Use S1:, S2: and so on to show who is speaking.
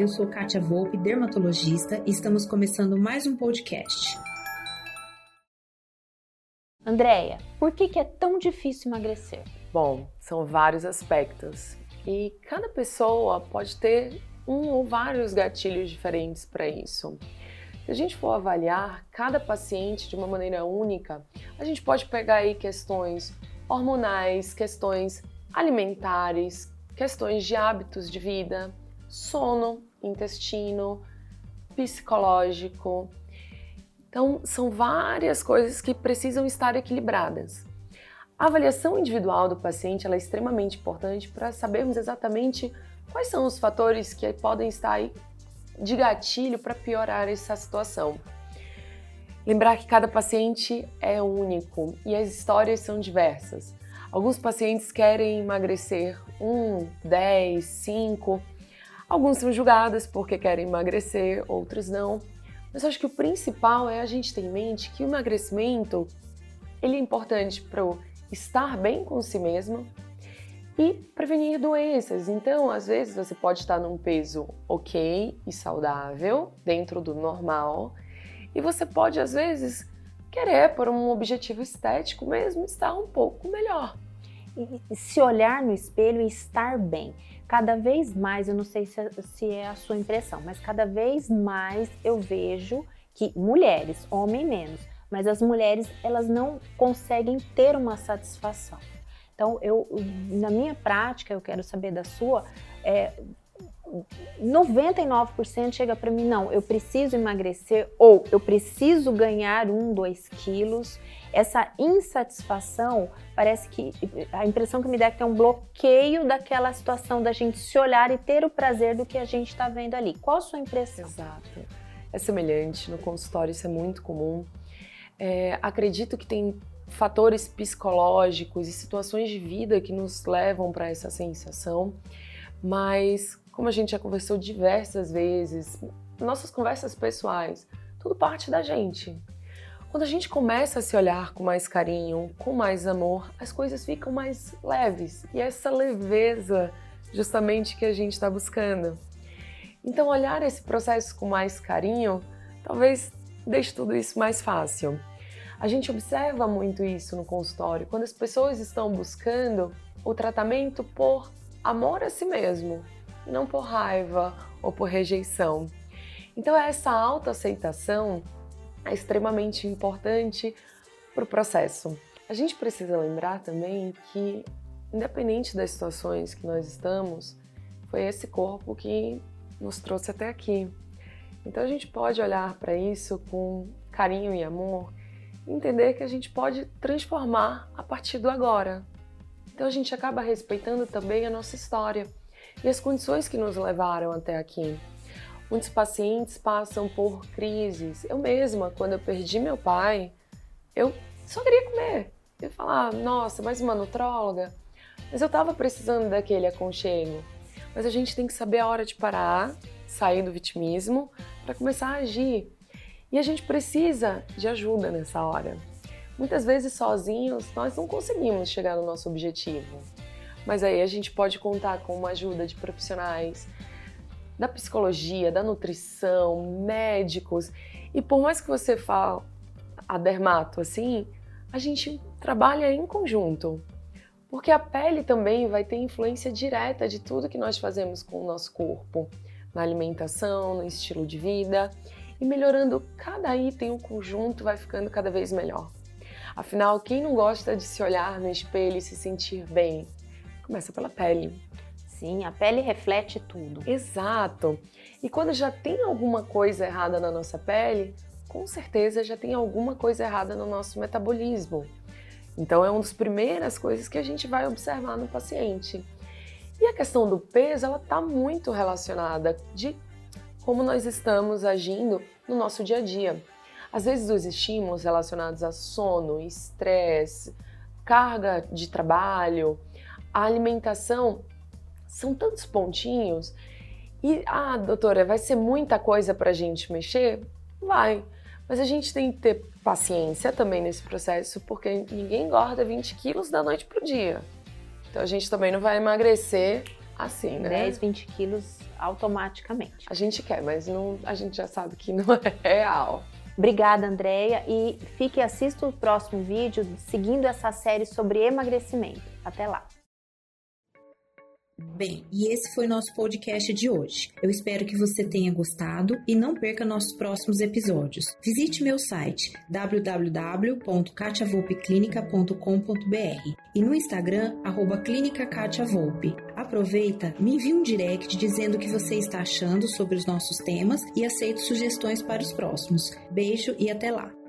S1: Eu sou Kátia Volpe, dermatologista, e estamos começando mais um podcast.
S2: Andréia, por que, que é tão difícil emagrecer?
S3: Bom, são vários aspectos e cada pessoa pode ter um ou vários gatilhos diferentes para isso. Se a gente for avaliar cada paciente de uma maneira única, a gente pode pegar aí questões hormonais, questões alimentares, questões de hábitos de vida, sono, intestino, psicológico. Então, são várias coisas que precisam estar equilibradas. A avaliação individual do paciente é extremamente importante para sabermos exatamente quais são os fatores que podem estar aí de gatilho para piorar essa situação. Lembrar que cada paciente é único e as histórias são diversas. Alguns pacientes querem emagrecer 1, 10, 5. Alguns são julgados porque querem emagrecer, outros não. Mas acho que o principal é a gente ter em mente que o emagrecimento ele é importante para estar bem com si mesmo e prevenir doenças. Então, às vezes você pode estar num peso ok e saudável, dentro do normal, e você pode às vezes querer, por um objetivo estético mesmo, estar um pouco melhor.
S2: Se olhar no espelho e estar bem. Cada vez mais, eu não sei se, é, se é a sua impressão, mas cada vez mais eu vejo que mulheres, homem menos, mas as mulheres elas não conseguem ter uma satisfação. Então, eu, na minha prática, eu quero saber da sua, é, 99% chega para mim, não, eu preciso emagrecer ou eu preciso ganhar um, dois quilos. Essa insatisfação parece que a impressão que me dá é que é um bloqueio daquela situação da gente se olhar e ter o prazer do que a gente está vendo ali. Qual a sua impressão?
S3: Exato. É semelhante, no consultório isso é muito comum. É, acredito que tem fatores psicológicos e situações de vida que nos levam para essa sensação, mas como a gente já conversou diversas vezes, nossas conversas pessoais, tudo parte da gente. Quando a gente começa a se olhar com mais carinho, com mais amor, as coisas ficam mais leves e é essa leveza justamente que a gente está buscando. Então, olhar esse processo com mais carinho talvez deixe tudo isso mais fácil. A gente observa muito isso no consultório, quando as pessoas estão buscando o tratamento por amor a si mesmo, não por raiva ou por rejeição. Então, essa autoaceitação é extremamente importante para o processo. A gente precisa lembrar também que, independente das situações que nós estamos, foi esse corpo que nos trouxe até aqui. Então, a gente pode olhar para isso com carinho e amor e entender que a gente pode transformar a partir do agora. Então, a gente acaba respeitando também a nossa história e as condições que nos levaram até aqui. Muitos pacientes passam por crises. Eu mesma, quando eu perdi meu pai, eu só queria comer. Eu falar, nossa, mais uma nutróloga. Mas eu estava precisando daquele aconchego. Mas a gente tem que saber a hora de parar, sair do vitimismo, para começar a agir. E a gente precisa de ajuda nessa hora. Muitas vezes sozinhos nós não conseguimos chegar no nosso objetivo. Mas aí a gente pode contar com uma ajuda de profissionais da psicologia, da nutrição, médicos. E por mais que você fale a dermato assim, a gente trabalha em conjunto. Porque a pele também vai ter influência direta de tudo que nós fazemos com o nosso corpo, na alimentação, no estilo de vida. E melhorando cada item, o conjunto vai ficando cada vez melhor. Afinal, quem não gosta de se olhar no espelho e se sentir bem? Começa pela pele.
S2: Sim, a pele reflete tudo.
S3: Exato. E quando já tem alguma coisa errada na nossa pele, com certeza já tem alguma coisa errada no nosso metabolismo. Então é uma das primeiras coisas que a gente vai observar no paciente. E a questão do peso, ela está muito relacionada de como nós estamos agindo no nosso dia a dia. Às vezes os estímulos relacionados a sono, estresse, carga de trabalho, a alimentação são tantos pontinhos e, ah, doutora, vai ser muita coisa para a gente mexer? Vai, mas a gente tem que ter paciência também nesse processo, porque ninguém engorda 20 quilos da noite pro dia. Então a gente também não vai emagrecer Assim, né?
S2: 10, 20 quilos automaticamente.
S3: A gente quer, mas não, a gente já sabe que não é real.
S2: Obrigada, Andréia, e fique e assista o próximo vídeo seguindo essa série sobre emagrecimento. Até lá!
S1: Bem, e esse foi nosso podcast de hoje. Eu espero que você tenha gostado e não perca nossos próximos episódios. Visite meu site www.katiavolpeclinica.com.br e no Instagram, arroba. Aproveita, me envie um direct dizendo o que você está achando sobre os nossos temas e aceito sugestões para os próximos. Beijo e até lá!